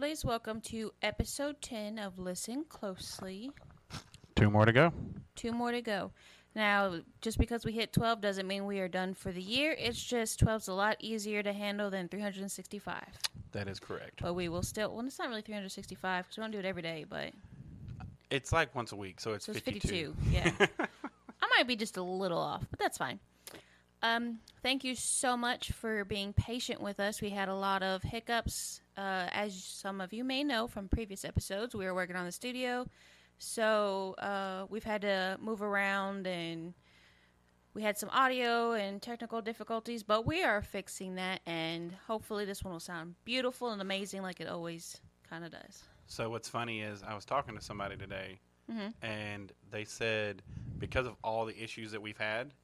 lovelies. Welcome to episode 10 of Listen Closely. Two more to go. Two more to go. Now, just because we hit 12 doesn't mean we are done for the year. It's just 12's a lot easier to handle than 365. That is correct. But we will still, well, it's not really 365 because we don't do it every day, but It's like once a week, so it's, so it's 52. 52. Yeah. I might be just a little off, but that's fine. Um, thank you so much for being patient with us. We had a lot of hiccups, uh, as some of you may know from previous episodes. We were working on the studio, so uh, we've had to move around and we had some audio and technical difficulties, but we are fixing that, and hopefully this one will sound beautiful and amazing like it always kind of does. So what's funny is I was talking to somebody today, Mhm. and they said because of all the issues that we've had,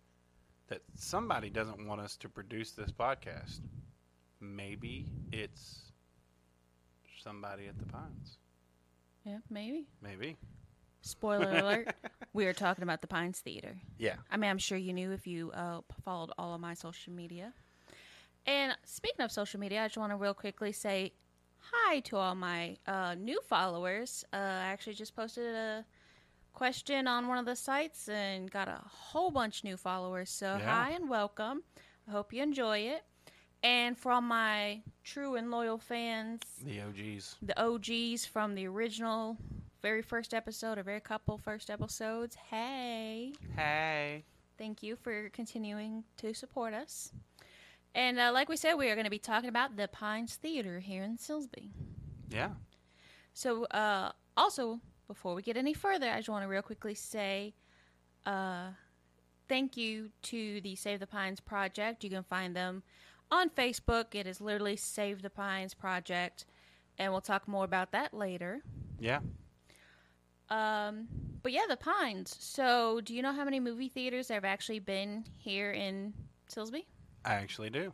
that somebody doesn't want us to produce this podcast. Maybe it's somebody at the Pines. Yeah, maybe. Maybe. Spoiler alert: we are talking about the Pines Theater. Yeah. I mean, I'm sure you knew if you uh, followed all of my social media. And speaking of social media, I just want to real quickly say hi to all my uh, new followers. Uh, I actually just posted a question on one of the sites and got a whole bunch new followers. So Yeah. hi and welcome. I hope you enjoy it. And for all my true and loyal fans, The OGs. the OGs from the original very first episode or very couple first episodes, hey. Hey. Thank you for continuing to support us. And uh, like we said, we are going to be talking about the Pines Theater here in Silsbee. Yeah. So, uh, also, before we get any further, I just want to real quickly say uh, thank you to the Save the Pines Project. You can find them on Facebook. It is literally Save the Pines Project. And we'll talk more about that later. Yeah. Um, but yeah, the Pines. So, do you know how many movie theaters have actually been here in Silsbee? I actually do.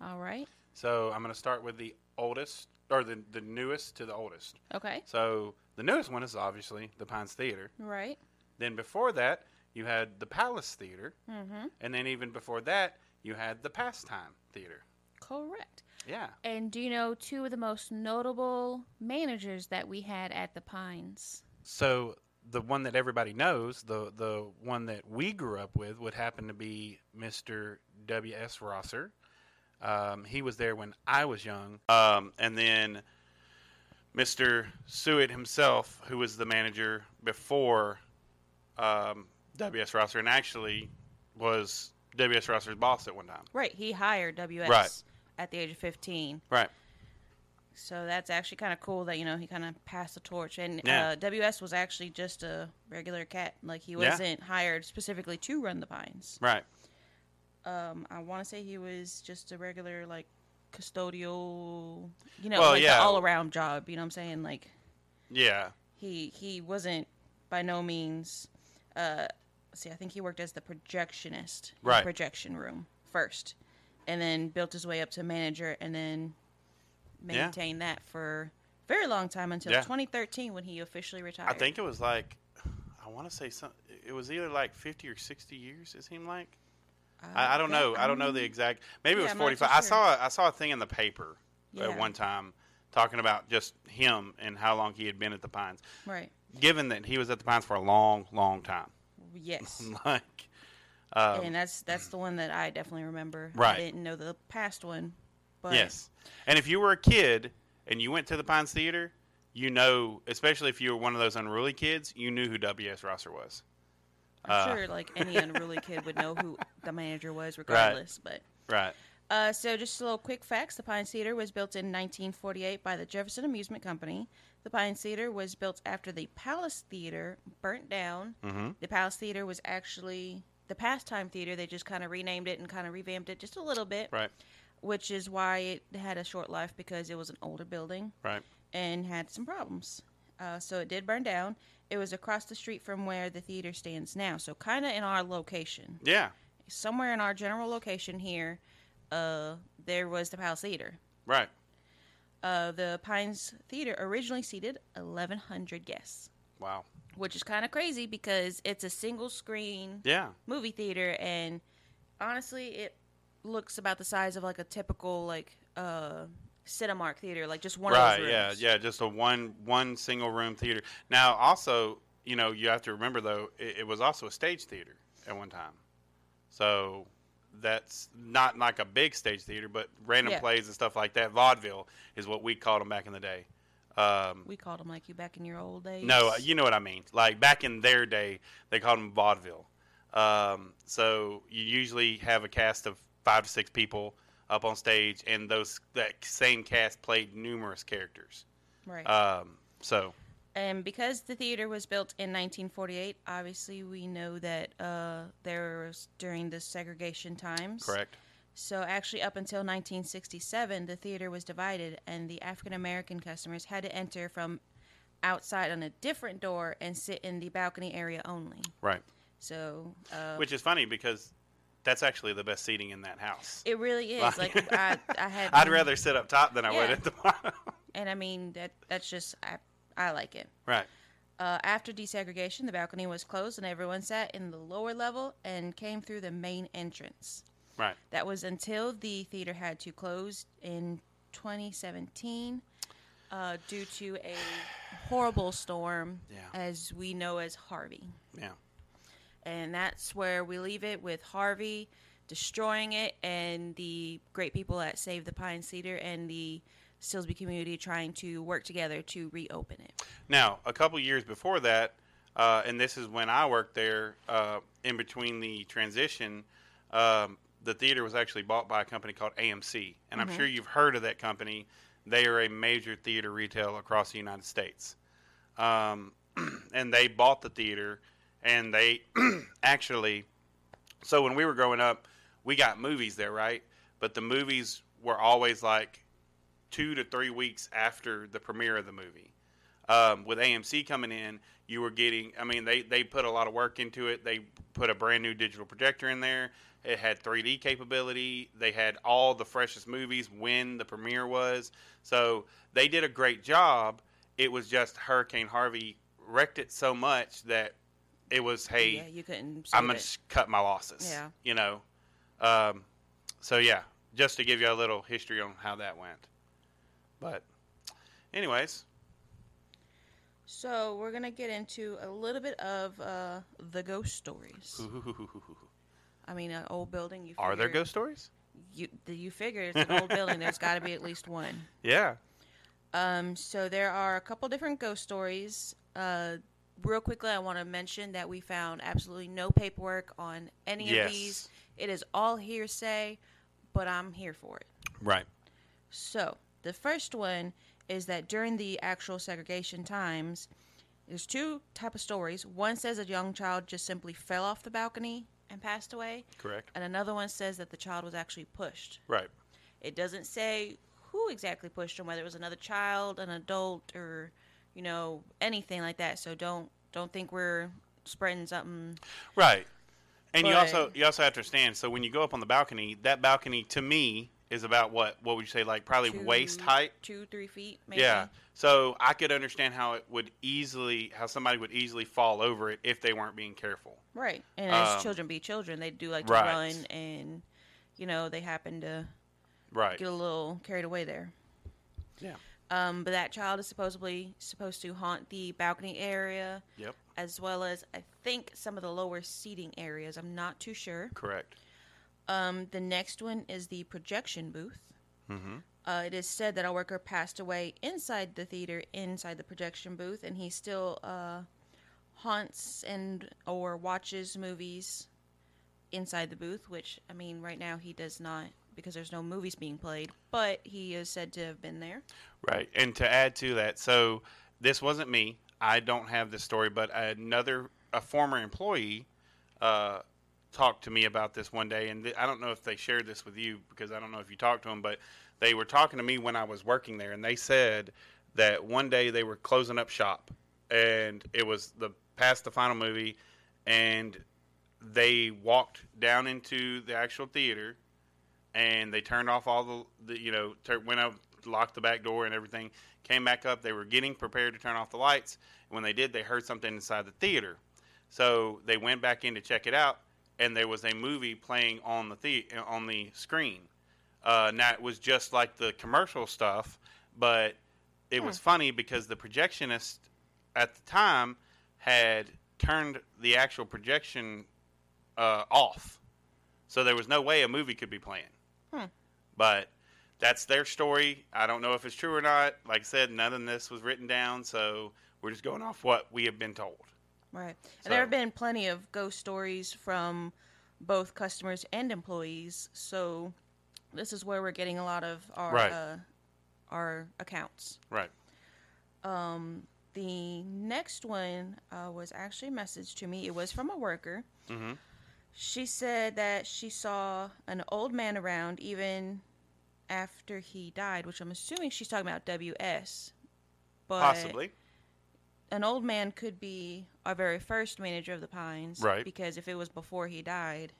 All right. So I'm going to start with the oldest, or the, the newest to the oldest. Okay. So the newest one is obviously the Pines Theater. Right. Then before that, you had the Palace Theater, Mm-hmm. and then even before that, you had the Pastime Theater. Correct. Yeah. And do you know two of the most notable managers that we had at the Pines? So the one that everybody knows, the the one that we grew up with, would happen to be Mr. W. S. Rosser. Um, he was there when I was young, um, and then Mr. Suet himself, who was the manager before um, W. S. Rosser, and actually was W. S. Rosser's boss at one time. Right. He hired WS Right. at the age of 15. Right. So that's actually kind of cool that, you know, he kind of passed the torch. And Yeah. uh, WS was actually just a regular cat. Like, he wasn't hired specifically to run the Pines. Right. Um, I want to say he was just a regular, like, custodial, you know, Well, like yeah. the all around job. You know what I'm saying? Like, Yeah. he he wasn't by no means uh see i think he worked as the projectionist in the projection room first and then built his way up to manager and then Yeah. maintained that for a very long time until Yeah. 2013 when he officially retired I think it was like, I want to say some. It was either like fifty or sixty years. It seemed like. I, I don't know. I don't know the exact. Maybe Yeah, it I'm was not too forty-five. I sure. saw. I saw a thing in the paper Yeah. at one time talking about just him and how long he had been at the Pines. right Given that he was at the Pines for a long, long time, yes like, um, and that's that's the one that i definitely remember Right. i didn't know the past one but yes. And if you were a kid and you went to the Pines Theater, you know, especially if you were one of those unruly kids, you knew who W. S. Rosser was. I'm uh, sure like any unruly kid would know who the manager was regardless but Right. Uh, so, just a little quick facts. The Pine Theater was built in 1948 by the Jefferson Amusement Company. The Pine Theater was built after the Palace Theater burnt down. Mm-hmm. The Palace Theater was actually the Pastime Theater. They just kind of renamed it and kind of revamped it just a little bit, Right. which is why it had a short life because it was an older building Right. and had some problems. Uh, so, it did burn down. It was across the street from where the theater stands now. So, kind of in our location Yeah. somewhere in our general location here, uh, there was the Palace Theater. Right. Uh, the Pines Theater originally seated 1,100 guests, Wow. which is kind of crazy because it's a single screen Yeah. movie theater, and honestly, it looks about the size of like a typical like uh, Cinemark theater, like just one of right those yeah rooms. yeah just a one one single room theater now also you know you have to remember though it, it was also a stage theater at one time so that's not like a big stage theater but random Yeah. plays and stuff like that vaudeville is what we called them back in the day um, We called them like you back in your old days. no uh, you know what i mean like back in their day they called them vaudeville um, so you usually have a cast of five to six people up on stage and those that same cast played numerous characters right. um, so and because the theater was built in 1948, obviously we know that uh, there was during the segregation times. correct. So actually, up until 1967, the theater was divided, and the African American customers had to enter from outside on a different door and sit in the balcony area only. Right. So uh, Which is funny because that's actually the best seating in that house. it really is like I, I had. I'd rather sit up top than I would at the bottom. and I mean that that's just I I like it. right. Uh, after desegregation, the balcony was closed and everyone sat in the lower level and came through the main entrance. Right. That was until the theater had to close in 2017 uh, due to a horrible storm, Yeah. as we know as Harvey. Yeah. And that's where we leave it with Harvey destroying it and the great people at Save the Pine Theater and the Silsbee community trying to work together to reopen it. Now, a couple years before that, uh, and this is when I worked there, uh, in between the transition, um, the theater was actually bought by a company called AMC. And I'm sure you've heard of that company. They are a major theater retail across the United States. Um, and they bought the theater, and they actually, so when we were growing up, we got movies there, right? But the movies were always like two to three weeks after the premiere of the movie. Um, with AMC coming in, you were getting. I mean, they they put a lot of work into it. They put a brand new digital projector in there. It had 3D capability. They had all the freshest movies when the premiere was. So they did a great job. It was just Hurricane Harvey wrecked it so much that it was hey, yeah, you couldn't. I'm gonna it. just cut my losses. Yeah. You know. Um, so yeah, just to give you a little history on how that went. But, anyways, So we're gonna get into a little bit of uh, the ghost stories. I mean, an old building. You are there ghost stories? You you figure it's an old building. There's got to be at least one. Yeah. Um, so there are a couple different ghost stories. Uh, real quickly, I want to mention that we found absolutely no paperwork on any Yes. of these. It is all hearsay, but I'm here for it. Right. So the first one is that during the actual segregation times, there's two type of stories. One says a young child just simply fell off the balcony and passed away, Correct. and another one says that the child was actually pushed. Right. It doesn't say who exactly pushed him, whether it was another child, an adult, or you know anything like that. So don't don't think we're spreading something. Right. And you also you also have to understand. So when you go up on the balcony, that balcony to me is about what? What would you say? Like probably two- waist height. two three feet. Maybe. Yeah. So I could understand how it would easily, how somebody would easily fall over it if they weren't being careful. Right. And as Um, children be children, they do like to right. run, and you know they happen to Right. get a little carried away there. Yeah. Um, but that child is supposedly supposed to haunt the balcony area Yep. as well as I think some of the lower seating areas. I'm not too sure. Correct. Um, the next one is the projection booth. Mm-hmm. Uh, it is said that a worker passed away inside the theater, inside the projection booth, and he still uh, haunts and or watches movies inside the booth. Which I mean, right now he does not because there's no movies being played, but he is said to have been there. Right. And to add to that, so this wasn't me. I don't have this story, but another a former employee uh, talked to me about this one day, and th- I don't know if they shared this with you because I don't know if you talked to them, but they were talking to me when I was working there, and they said that one day they were closing up shop, and it was the past the final movie, and they walked down into the actual theater and they turned off all the, the you know, tur went up, locked the back door and everything. Came back up. They were getting prepared to turn off the lights. And when they did, they heard something inside the theater. So they went back in to check it out, and there was a movie playing on the, the- on the screen. Uh, now it was just like the commercial stuff, but it was funny because the projectionist at the time had turned the actual projection uh, off, so there was no way a movie could be playing. Hmm. But that's their story. I don't know if it's true or not. Like I said, none of this was written down, so we're just going off what we have been told. Right. So- And there have been plenty of ghost stories from both customers and employees. So this is where we're getting a lot of our Right. uh, our accounts. Right. Um, the next one uh, was actually a message to me. It was from a worker. hmm She said that she saw an old man around even after he died, which I'm assuming she's talking about WS. But Possibly. an old man could be our very first manager of the Pines, Right. Because if it was before he died,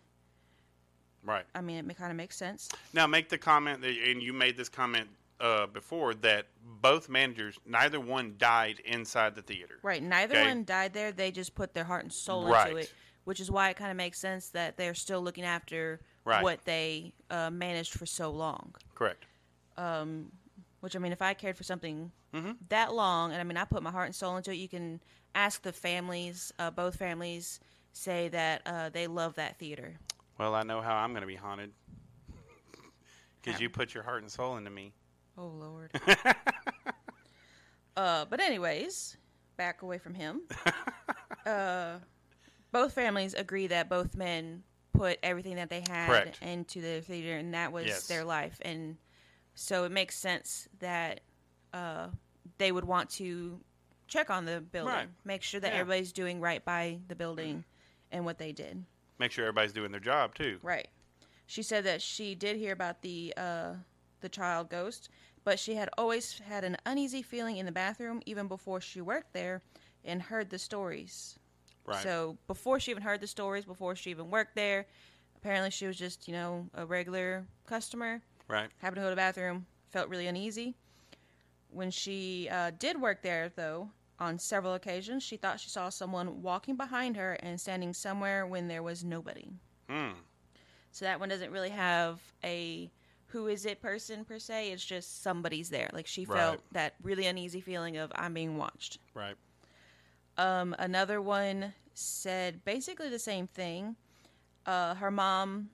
Right. I mean, it kind of makes sense. Now, make the comment, that, and you made this comment uh, before, that both managers, neither one died inside the theater. Right. Neither Okay. one died there. They just put their heart and soul Right. into it, which is why it kind of makes sense that they're still looking after Right. what they uh, managed for so long. Correct. Which I mean, if I cared for something Mhm. that long, and I mean, I put my heart and soul into it, you can ask the families. Uh, both families say that uh, they love that theater. Well, I know how I'm going to be haunted. Because you put your heart and soul into me. Oh Lord. uh, but anyways, back away from him. uh, both families agree that both men put everything that they had Correct. into the theater, and that was Yes. their life, and so it makes sense that uh, they would want to check on the building, Right. make sure that Yeah. everybody's doing right by the building and what they did. Make sure everybody's doing their job, too. Right. She said that she did hear about the uh, the child ghost, but she had always had an uneasy feeling in the bathroom even before she worked there and heard the stories. Right. So before she even heard the stories, before she even worked there, apparently she was just you know a regular customer, right. happened to go to the bathroom, felt really uneasy. When she uh, did work there, though, on several occasions, she thought she saw someone walking behind her and standing somewhere when there was nobody. Mm. So that one doesn't really have a who is it person per se. It's just somebody's there. Like she Right. felt that really uneasy feeling of I'm being watched. Right. Um, another one said basically the same thing. Uh, her mom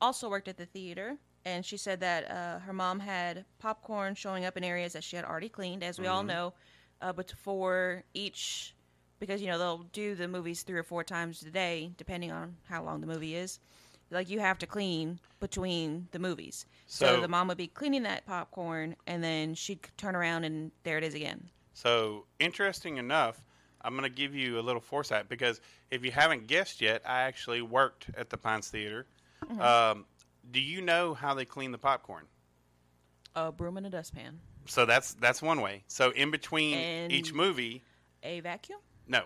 also worked at the theater, and she said that uh, her mom had popcorn showing up in areas that she had already cleaned, as we all know. Uh, but for each, because you know they'll do the movies three or four times a day, depending on how long the movie is. Like you have to clean between the movies. So, So- the mom would be cleaning that popcorn, and then she'd turn around, and there it is again. So, interesting enough, I'm going to give you a little foresight because if you haven't guessed yet, I actually worked at the Pines Theater. Mm-hmm. Um, do you know how they clean the popcorn? A broom and a dustpan, So that's that's one way. So in between And- each movie, a vacuum. no,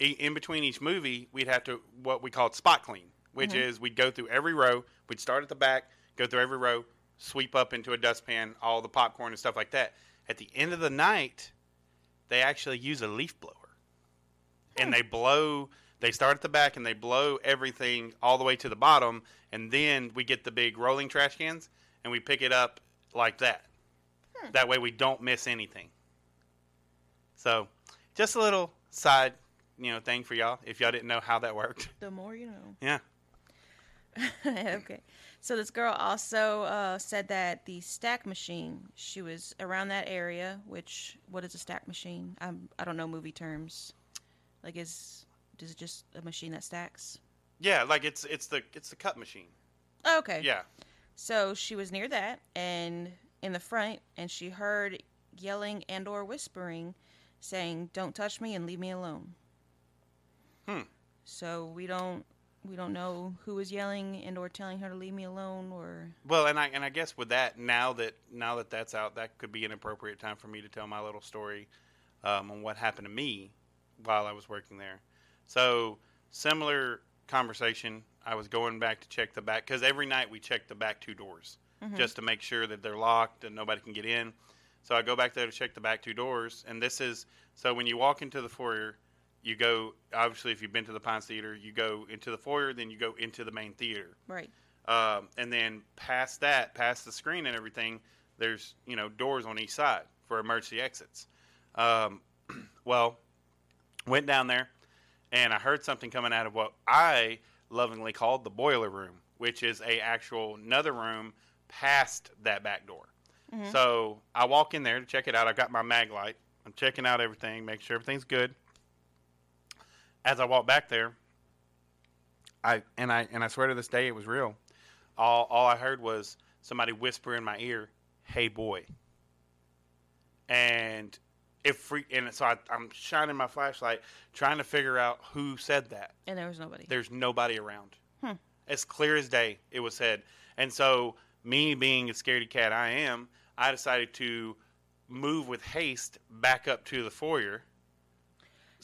in between each movie, we'd have to what we called spot clean, which Mm-hmm. is we'd go through every row. We'd start at the back, go through every row, sweep up into a dustpan all the popcorn and stuff like that. At the end of the night, they actually use a leaf blower, and they blow. They start at the back and they blow everything all the way to the bottom, and then we get the big rolling trash cans and we pick it up like that. That way we don't miss anything. So, just a little side, you know, thing for y'all if y'all didn't know how that worked. The more you know. Yeah. okay. So this girl also uh, said that the stack machine, she was around that area. Which what is a stack machine? I'm, I don't know movie terms. Like is is it just a machine that stacks? Yeah, like it's it's the it's the cut machine. Oh, okay. Yeah. So she was near that and in the front, and she heard yelling and or whispering, saying, "Don't touch me and leave me alone." Hmm. So we don't we don't know who was yelling and or telling her to leave me alone or Well, and I and I guess with that now that now that that's out, that could be an appropriate time for me to tell my little story um, on what happened to me while I was working there. So similar conversation. I was going back to check the back because every night we check the back two doors just to make sure that they're locked and nobody can get in. So I go back there to check the back two doors, and this is so when you walk into the foyer, you go obviously if you've been to the Pines Theater, you go into the foyer, then you go into the main theater. right. Um, and then past that, past the screen and everything, there's you know doors on each side for emergency exits. Um, well, went down there, and I heard something coming out of what I lovingly called the boiler room, which is a actual another room past that back door. Mm-hmm. So I walk in there to check it out. I've got my mag light. I'm checking out everything, make sure everything's good. As I walk back there, I and I and I swear to this day it was real. All all I heard was somebody whisper in my ear, "Hey boy." And it freaked and so I, I'm shining my flashlight trying to figure out who said that. And there was nobody. There's nobody around. Hmm. As clear as day, it was said. And so, me being a scaredy cat I am, I decided to move with haste back up to the foyer.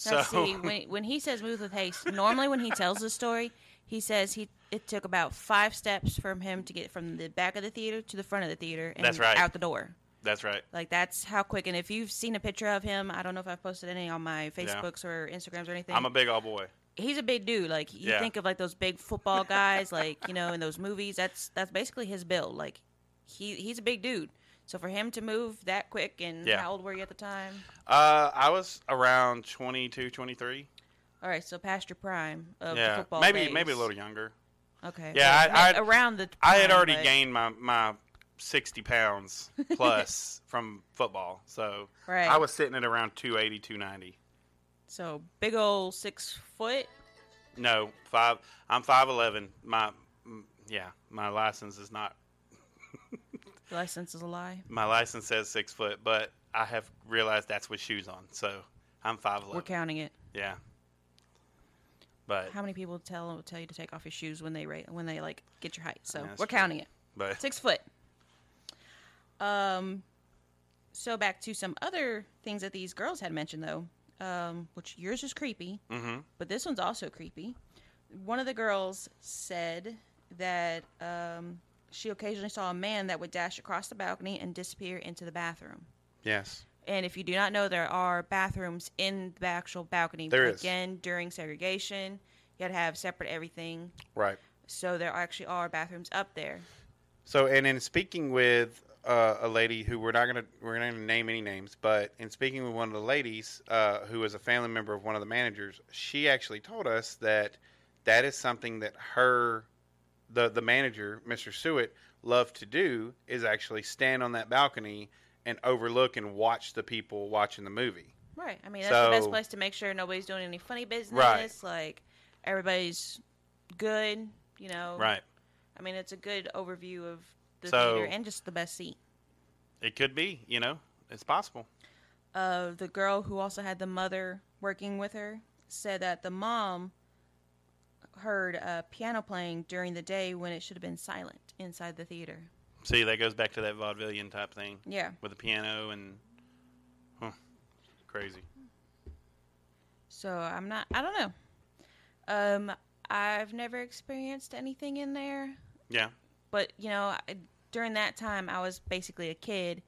Now, So, see, when, when he says move with haste, normally when he tells the story, he says he it took about five steps from him to get from the back of the theater to the front of the theater and That's right. out the door. That's right. Like that's how quick. And if you've seen a picture of him, I don't know if I've posted any on my Facebooks or Instagrams or anything. I'm a big old boy. he's a big dude. Like you Yeah. think of like those big football guys, like you know in those movies. That's that's basically his build. Like he he's a big dude. So for him to move that quick, and Yeah. how old were you at the time? Uh, I was around 22, 23. All right, so past your prime of the yeah, football maybe days. maybe a little younger. Okay. Yeah, I- I'd- around the. I had already but- gained my my 60 pounds plus from football, so Right. I was sitting at around 280, 290. So big old six foot. No, five. I'm five eleven. My yeah, my license is not. License is a lie. My license says six foot, but I have realized that's with shoes on, so I'm five We're counting it. Yeah. But How many people tell tell you to take off your shoes when they rate when they like get your height? So Yeah, we're true. counting it. but Six foot. Um, so back to some other things that these girls had mentioned though. Um, which yours is creepy, hmm but this one's also creepy. One of the girls said that um, she occasionally saw a man that would dash across the balcony and disappear into the bathroom. yes, And if you do not know, there are bathrooms in the actual balcony. There is. Again, during segregation, you had to have separate everything. right. So there actually are bathrooms up there. So, and in speaking with uh, a lady who we're not gonna we're not gonna name any names, but in speaking with one of the ladies uh, who is a family member of one of the managers, she actually told us that that is something that her the the manager, Mr. Sewitt, loved to do is actually stand on that balcony and overlook and watch the people watching the movie. Right. I mean, that's the best place to make sure nobody's doing any funny business. Right. Like everybody's good. You know. Right. I mean, it's a good overview of the So- theater and just the best seat. It could be, you know, it's possible. Uh, the girl who also had the mother working with her said that the mom heard uh, piano playing during the day when it should have been silent inside the theater. See, that goes back to that vaudevillian type thing Yeah. with the piano and, huh, crazy. So I'm not. I don't know. Um, I've never experienced anything in there, Yeah. But you know, I, during that time, I was basically a kid,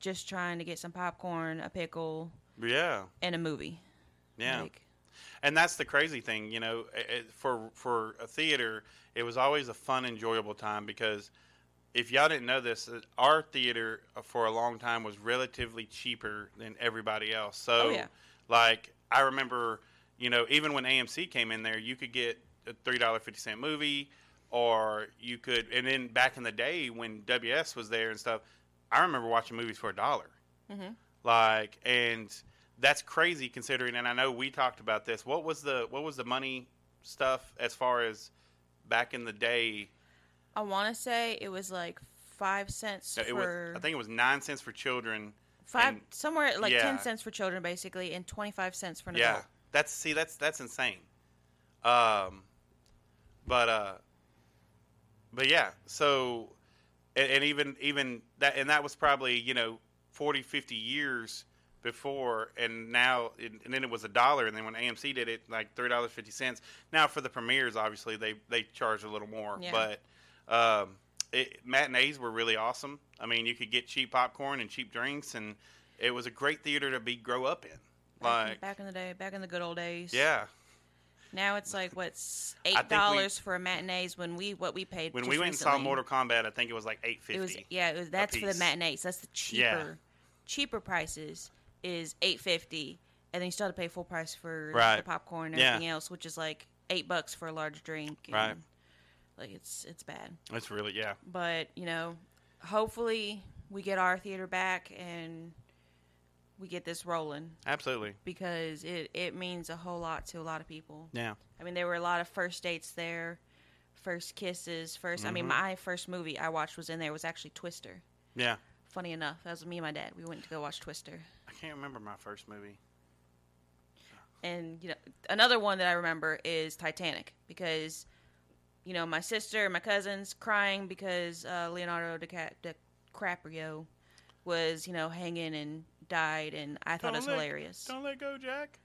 just trying to get some popcorn, a pickle, Yeah. and a movie. Yeah. Like, and that's the crazy thing, you know, it, for for a theater, it was always a fun, enjoyable time because if y'all didn't know this, uh, our theater uh, for a long time was relatively cheaper than everybody else. So, Oh, yeah. like, I remember, you know, even when AMC came in there, you could get a three dollar fifty cent movie, or you could, and then back in the day when WS was there and stuff, I remember watching movies for a dollar. Mhm. Like, and that's crazy considering. And I know we talked about this. What was the what was the money stuff as far as back in the day? I want to say it was like five cents It for was, I think it was nine cents for children. five and- somewhere like yeah. ten cents for children basically, and twenty five cents for an Yeah, adult. that's see, that's that's insane. Um, but uh, but yeah. So, and, and even even that, and that was probably you know 40, 50 years before, and now, it, and then it was a dollar, and then when AMC did it, like three dollars fifty cents. Now for the premieres, obviously they they charge a little more, Yeah. but. Um, it, matinees were really awesome. I mean, you could get cheap popcorn and cheap drinks, and it was a great theater to be grow up in. Like, back in the day, back in the good old days. yeah, Now it's like what's eight dollars for a matinees when we what we paid When we went and saw. Mortal Kombat, I think it was like eight fifty. It was yeah, it was, that's for the matinees. That's the cheaper Yeah. cheaper prices is eight fifty, and then you still have to pay full price for Right. the popcorn and Yeah. everything else, which is like eight bucks for a large drink. And, Right. Like it's it's bad, It's really yeah. but you know, hopefully we get our theater back and we get this rolling Absolutely. because it it means a whole lot to a lot of people. Yeah. I mean, there were a lot of first dates there, first kisses, 1st I mean, Mhm. my first movie I watched was in there was actually Twister. Yeah. Funny enough, that was me and my dad. We went to go watch Twister, I can't remember my first movie. and you know, another one that I remember is Titanic because, you know, my sister and my cousins crying because uh, Leonardo DiCa- DiCaprio was, you know, hanging and died, and I thought it was let- hilarious. Don't let go, Jack.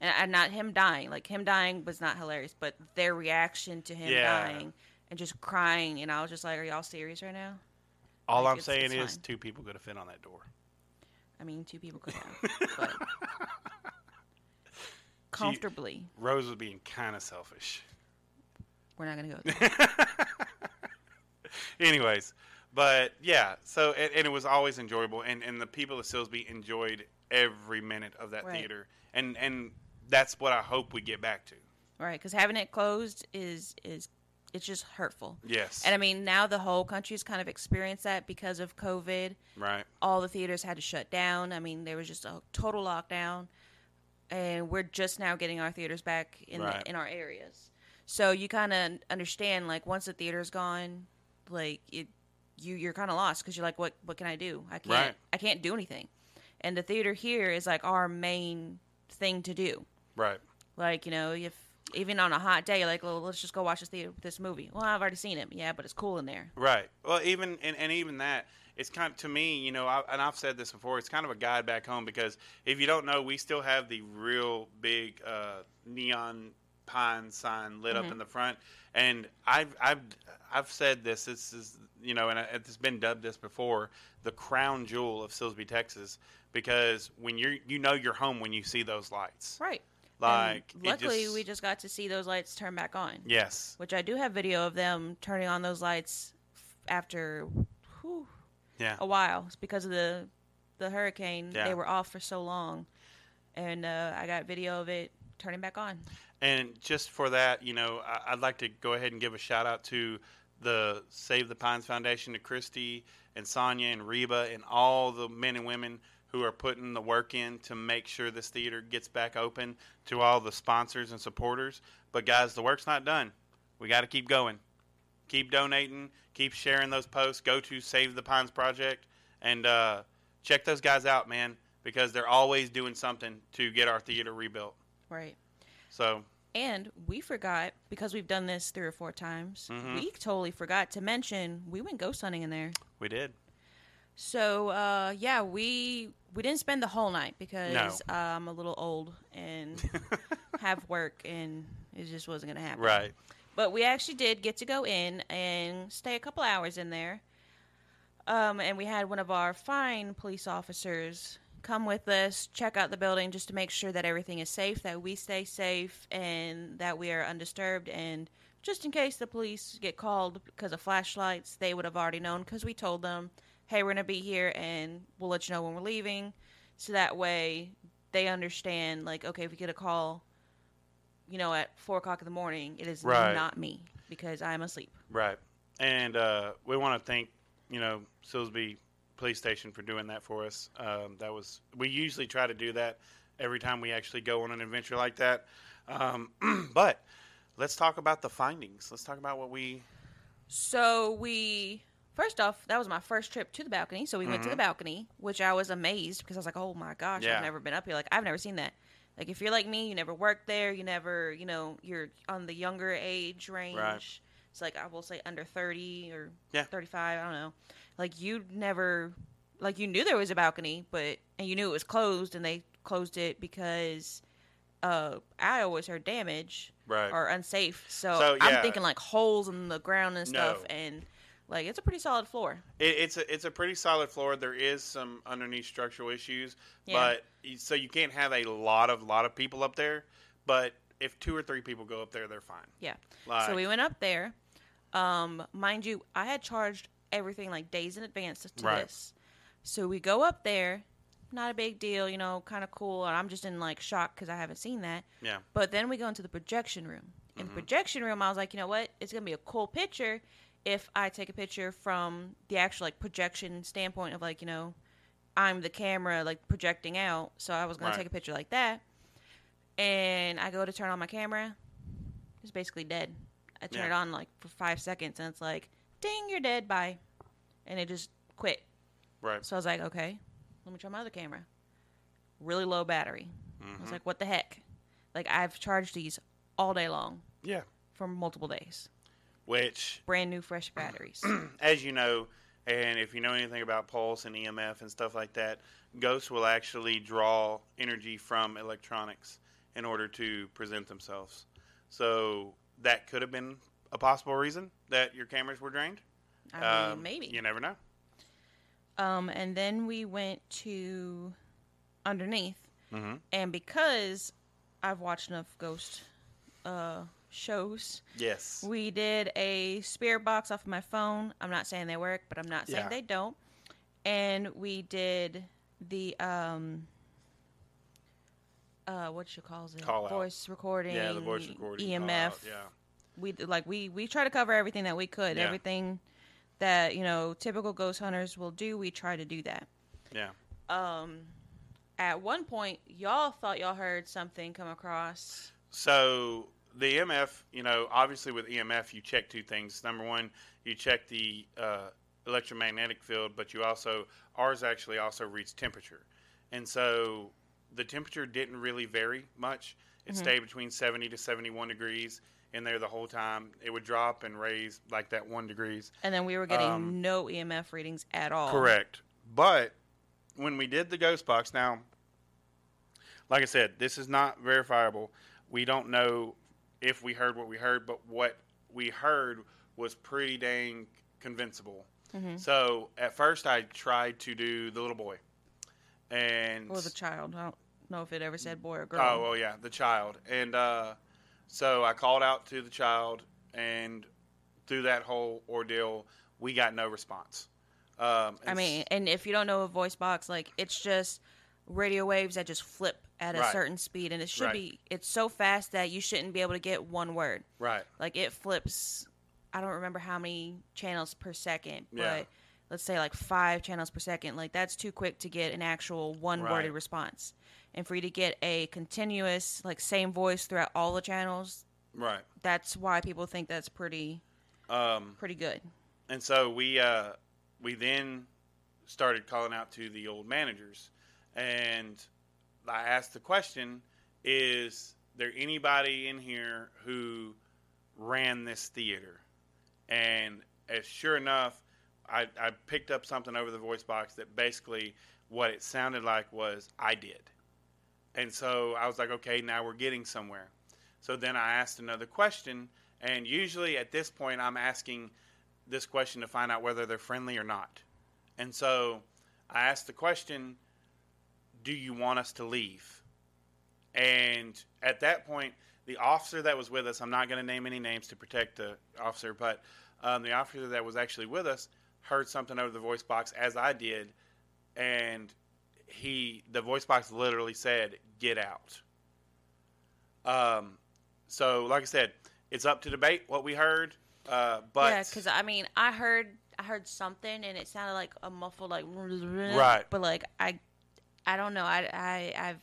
and, and not him dying. Like him dying was not hilarious, but their reaction to him Yeah. dying and just crying, and I was just like, "Are y'all serious right now?" All Like, I'm it's- saying it's is fine. two people could have fit on that door. I mean, two people could have, comfortably, Rose was being kind of selfish. we're not gonna go. There. Anyways, but yeah, so and, and it was always enjoyable, and and the people of Silsbee enjoyed every minute of that Right. theater, and and that's what I hope we get back to. right? Because having it closed is is it's just hurtful. Yes, And I mean, now the whole country's kind of experienced that because of COVID. right, all the theaters had to shut down. I mean, there was just a total lockdown, and we're just now getting our theaters back in Right. the, in our areas. So you kind of understand, like, once the theater's gone, like it, you you're kind of lost because you're like, what what can I do? I can't Right. I can't do anything. And the theater here is like our main thing to do. right, Like you know, if even on a hot day, like, well, let's just go watch this theater this movie. Well, I've already seen it, yeah, but it's cool in there. right. Well, even and, and even that, it's kind of to me, you know, I, and I've said this before. It's kind of a guide back home because if you don't know, we still have the real big uh, neon pine sign lit up Mhm. in the front, and I've I've I've said this. This is you know, and it's been dubbed this before, the crown jewel of Silsbee, Texas, because when you're you know you're home when you see those lights. Right. Like and luckily, just- we just got to see those lights turn back on. yes, which I do have video of them turning on those lights f- after whew, yeah, a while It's because of the the hurricane. Yeah. They were off for so long, and uh, I got video of it turning back on. And just for that, you know, I- I'd like to go ahead and give a shout out to the Save the Pines Foundation, to Christy and Sonia and Reba and all the men and women who are putting the work in to make sure this theater gets back open, to all the sponsors and supporters. But guys, the work's not done. We got to keep going. Keep donating, keep sharing those posts. Go to Save the Pines Project and uh, check those guys out, man, because they're always doing something to get our theater rebuilt. Right. So And we forgot because we've done this three or four times. Mhm. We totally forgot to mention we went ghost hunting in there. we did. So uh, yeah, we we didn't spend the whole night because No. uh, I'm a little old and have work, and it just wasn't gonna happen. Right. But we actually did get to go in and stay a couple hours in there. Um, and we had one of our fine police officers come with us, check out the building just to make sure that everything is safe, that we stay safe, and that we are undisturbed. And just in case the police get called because of flashlights, they would have already known because we told them, hey, we're going to be here and we'll let you know when we're leaving. So that way they understand, like, okay, if we get a call, you know, at four o'clock in the morning, it is Right. not me because I'm asleep. Right. And uh, we want to thank, you know, Silsbee Police Station for doing that for us. Um, that was we usually try to do that every time we actually go on an adventure like that. Um, but let's talk about the findings. Let's talk about what we. So we first off, that was my first trip to the balcony. So we went to the Mhm. balcony, which I was amazed because I was like, "Oh my gosh, Yeah. I've never been up here. Like I've never seen that." Like if you're like me, you never worked there, you never, you know, you're on the younger age range. Right. It's like I will say under 30 or Yeah. 35, I don't know. Like you never like you knew there was a balcony, but and you knew it was closed and they closed it because uh I always heard damage Right. or unsafe. So, So, yeah. I'm thinking like holes in the ground and stuff, No. and like it's a pretty solid floor. It, it's a it's a pretty solid floor. There is some underneath structural issues, Yeah. but so you can't have a lot of lot of people up there. But if two or three people go up there, they're fine. Yeah. Like, so we went up there. Um, mind you, I had charged everything like days in advance to Right. this. So we go up there, not a big deal, you know, kind of cool. And I'm just in like shock because I haven't seen that. yeah, But then we go into the projection room. In the mm-hmm. projection room, I was like, you know what? It's gonna be a cool picture if I take a picture from the actual like projection standpoint of like, you know, I'm the camera like projecting out. So I was gonna Right. take a picture like that. And I go to turn on my camera. It's basically dead. I turn Yeah. it on like for five seconds and it's like, ding, you're dead, bye. And it just quit. right. So I was like, okay, let me try my other camera. Really low battery. I Mm-hmm. was like, what the heck? Like I've charged these all day long Yeah, for multiple days. which Brand new fresh batteries. as you know, and if you know anything about pulse and EMF and stuff like that, ghosts will actually draw energy from electronics in order to present themselves. So that could have been a possible reason that your cameras were drained. I mean, Um, maybe. You never know. Um, and then we went to underneath, Mm-hmm. and because I've watched enough ghost uh, shows, Yes. we did a spirit box off of my phone. I'm not saying they work, but I'm not saying Yeah. they don't. And we did the um, uh, what you calls it? Call out. voice recording. yeah, the voice recording. EMF. out, Yeah. We like we we try to cover everything that we could Yeah. everything that you know typical ghost hunters will do we try to do that Yeah. um at one point y'all thought y'all heard something come across So the EMF, you know, obviously with EMF, you check two things. Number one, you check the uh, electromagnetic field, but you also ours actually also reads temperature, and so the temperature didn't really vary much. It stayed between seventy to seventy-one degrees in there the whole time. It would drop and raise like that one degrees. and then we were getting Um, no emf readings at all Correct. But when we did the ghost box, now, like I said, this is not verifiable. We don't know if we heard what we heard, but what we heard was pretty dang convincible. Mhm. So at first, I tried to do the little boy, and or the child i don't know if it ever said boy or girl Oh well, yeah, the child, and uh, so I called out to the child, and through that whole ordeal, we got no response. Um, i mean and if you don't know a voice box like it's just radio waves that just flip at a Right. certain speed and it should Right. be it's so fast that you shouldn't be able to get one word right, like it flips i don't remember how many channels per second Yeah. but let's say like five channels per second like that's too quick to get an actual one worded Right. response and for you to get a continuous like same voice throughout all the channels right. that's why people think that's pretty Um, pretty good and so we uh, we then started calling out to the old managers, and I asked the question: Is there anybody in here who ran this theater? And as sure enough, I, I picked up something over the voice box that basically what it sounded like was I did. And so I was like, okay, now we're getting somewhere. So then I asked another question, and usually at this point, I'm asking this question to find out whether they're friendly or not. And so I asked the question, Do you want us to leave? And at that point, the officer that was with us, I'm not going to name any names to protect the officer, but um, the officer that was actually with us heard something over the voice box as I did, and he, the voice box literally said, "Get out." Um, so like I said, it's up to debate what we heard, uh, but yeah because i mean i heard i heard something and it sounded like a muffled like Right. but like i i don't know i i i've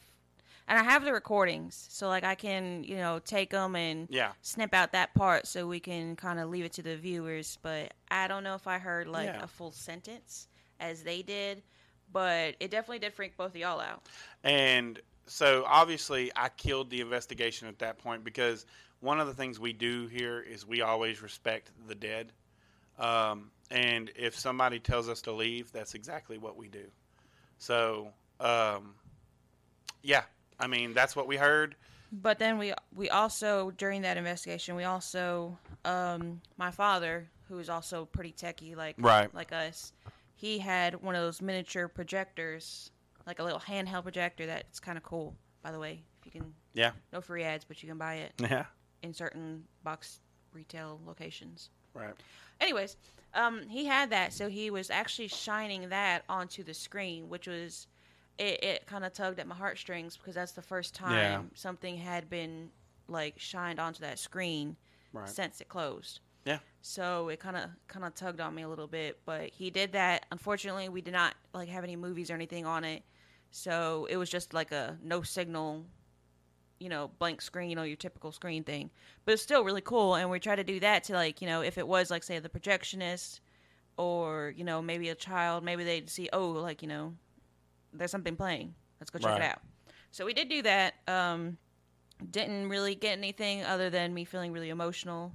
and i have the recordings so like i can you know take them and yeah, snip out that part so we can kind of leave it to the viewers. But I don't know if I heard like Yeah. a full sentence as they did, but it definitely did freak both of y'all out. And so obviously I killed the investigation at that point because one of the things we do here is we always respect the dead. Um, and if somebody tells us to leave, that's exactly what we do. So, um, yeah, I mean, that's what we heard. But then we we also during that investigation we also um, my father who is also pretty techie like Right. like us he had one of those miniature projectors like a little handheld projector that's kind of cool by the way if you can Yeah. No free ads, but you can buy it Yeah. in certain box retail locations. Right. Anyways, um, he had that, so he was actually shining that onto the screen, which was it. It kind of tugged at my heartstrings because that's the first time Yeah. something had been like shined onto that screen Right. since it closed. Yeah. So it kind of kind of tugged on me a little bit, but he did that. Unfortunately, we did not like have any movies or anything on it, so it was just like a no signal, you know, blank screen, you know, your typical screen thing. But it's still really cool, and we try to do that to like you know if it was like say the projectionist or you know maybe a child, maybe they'd see oh like you know there's something playing, let's go check Right. it out. So we did do that. Um, didn't really get anything other than me feeling really emotional,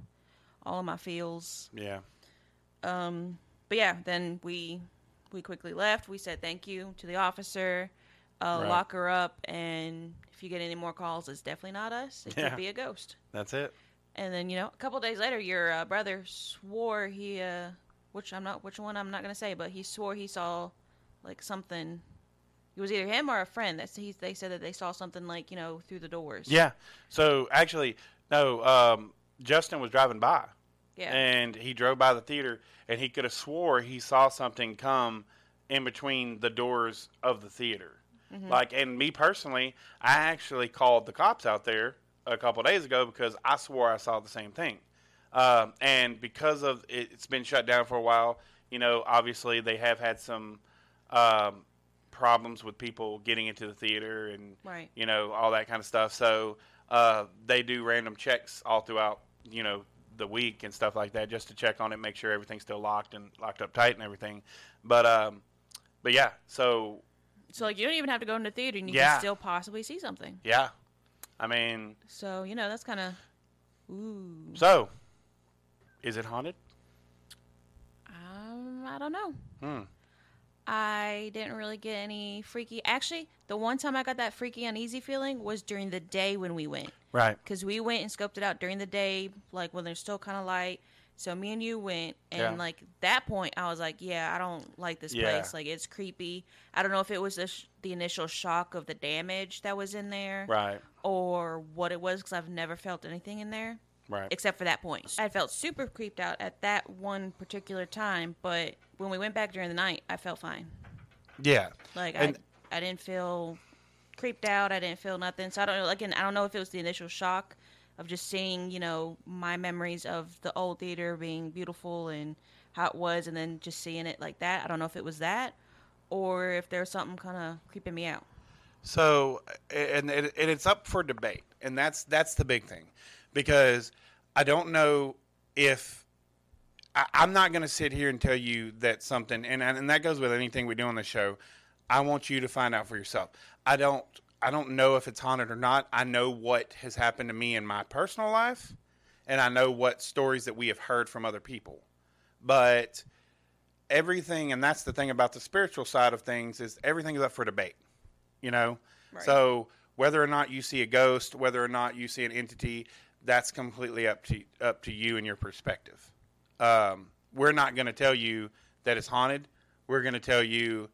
all of my feels. Yeah. Um, but yeah, then we we quickly left. We said thank you to the officer, uh, Right. lock her up, and if you get any more calls, it's definitely not us. It Yeah. could be a ghost. That's it. And then you know, a couple days later, your uh, brother swore he, uh, which I'm not, which one I'm not gonna say, but he swore he saw like something. It was either him or a friend that he, they said that they saw something like you know through the doors. Yeah. So actually, no. Um, Justin was driving by, yeah, and he drove by the theater, and he could have swore he saw something come in between the doors of the theater. Mm-hmm. Like, and me personally, I actually called the cops out there a couple days ago because I swore I saw the same thing. Um, and because of it, it's been shut down for a while, you know, obviously they have had some um, problems with people getting into the theater and right. you know, all that kind of stuff. So uh, they do random checks all throughout, you know, the week and stuff like that, just to check on it, make sure everything's still locked and locked up tight and everything. But um, but yeah, so So like you don't even have to go into the theater, and you Yeah. can still possibly see something. yeah, I mean, So you know that's kind of, ooh, so is it haunted? um, I don't know. Hmm. I didn't really get any freaky. Actually, the one time I got that freaky uneasy feeling was during the day when we went, Right. because we went and scoped it out during the day, like when there's still kind of light. So me and you went, and Yeah. like that point, I was like, "Yeah, I don't like this Yeah. place. Like it's creepy. I don't know if it was the, sh- the initial shock of the damage that was in there, Right. or what it was, because I've never felt anything in there." Right. except for that point. I felt super creeped out at that one particular time, but when we went back during the night, I felt fine. Yeah. Like And- I, I didn't feel creeped out. I didn't feel nothing. So I don't know. Again, I don't know if it was the initial shock of just seeing, you know, my memories of the old theater being beautiful and how it was, and then just seeing it like that. I don't know if it was that, or if there was something kind of creeping me out. So, and, and and it's up for debate, and that's that's the big thing, because I don't know if I, I'm not going to sit here and tell you that something, and and that goes with anything we do on the show. I want you to find out for yourself. I don't I don't know if it's haunted or not. I know what has happened to me in my personal life, and I know what stories that we have heard from other people, but everything, and that's the thing about the spiritual side of things is everything is up for debate you know Right. so whether or not you see a ghost whether or not you see an entity that's completely up to up to you and your perspective. Um, we're not going to tell you that it's haunted. We're going to tell you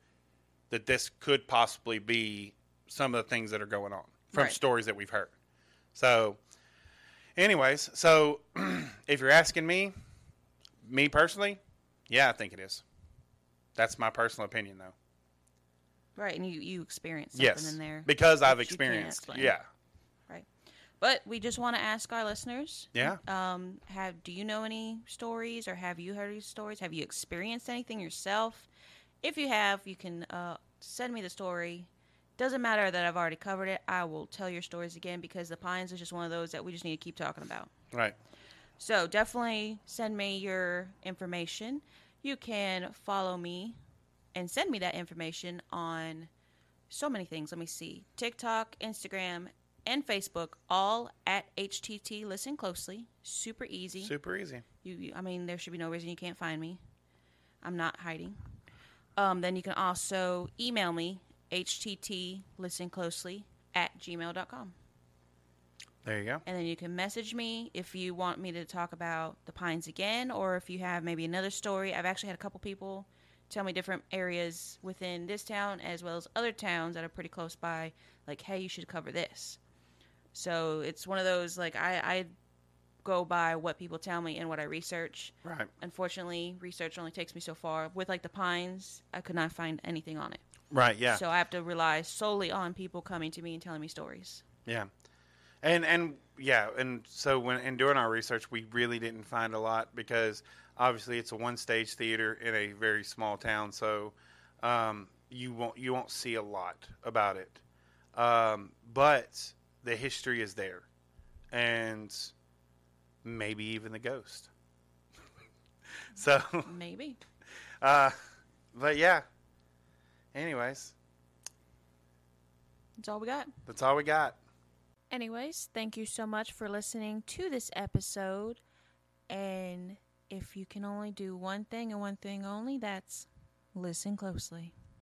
that this could possibly be some of the things that are going on from Right. stories that we've heard. So anyways so if you're asking me me personally yeah i think it is. That's my personal opinion though. Right, and you you experienced something yes in there. because i've that you can't experienced yeah But we just want to ask our listeners yeah Um, have do you know any stories or have you heard any stories? Have you experienced anything yourself? If you have, you can uh, send me the story. Doesn't matter that I've already covered it. I will tell your stories again because the Pines is just one of those that we just need to keep talking about. right So definitely send me your information. You can follow me and send me that information on so many things. Let me see TikTok, Instagram, and Facebook, all at HTT. Listen closely. Super easy. super easy You, you, I mean, there should be no reason you can't find me. I'm not hiding. Um, then you can also email me, HTT Listen Closely at gmail.com. there you go And then you can message me if you want me to talk about the Pines again, or if you have maybe another story. I've actually had a couple people tell me different areas within this town as well as other towns that are pretty close by, like, hey, you should cover this. So it's one of those like I, I go by what people tell me and what I research. Right. Unfortunately, research only takes me so far. With like the pines, I could not find anything on it. Right. Yeah. So I have to rely solely on people coming to me and telling me stories. Yeah, and and yeah, and so when and during our research, we really didn't find a lot because obviously it's a one stage theater in a very small town, so um, you won't you won't see a lot about it. Um, but the history is there, and maybe even the ghost. so, Maybe. uh, but yeah. Anyways, That's all we got. that's all we got. Anyways, thank you so much for listening to this episode. And if you can only do one thing and one thing only, that's listen closely.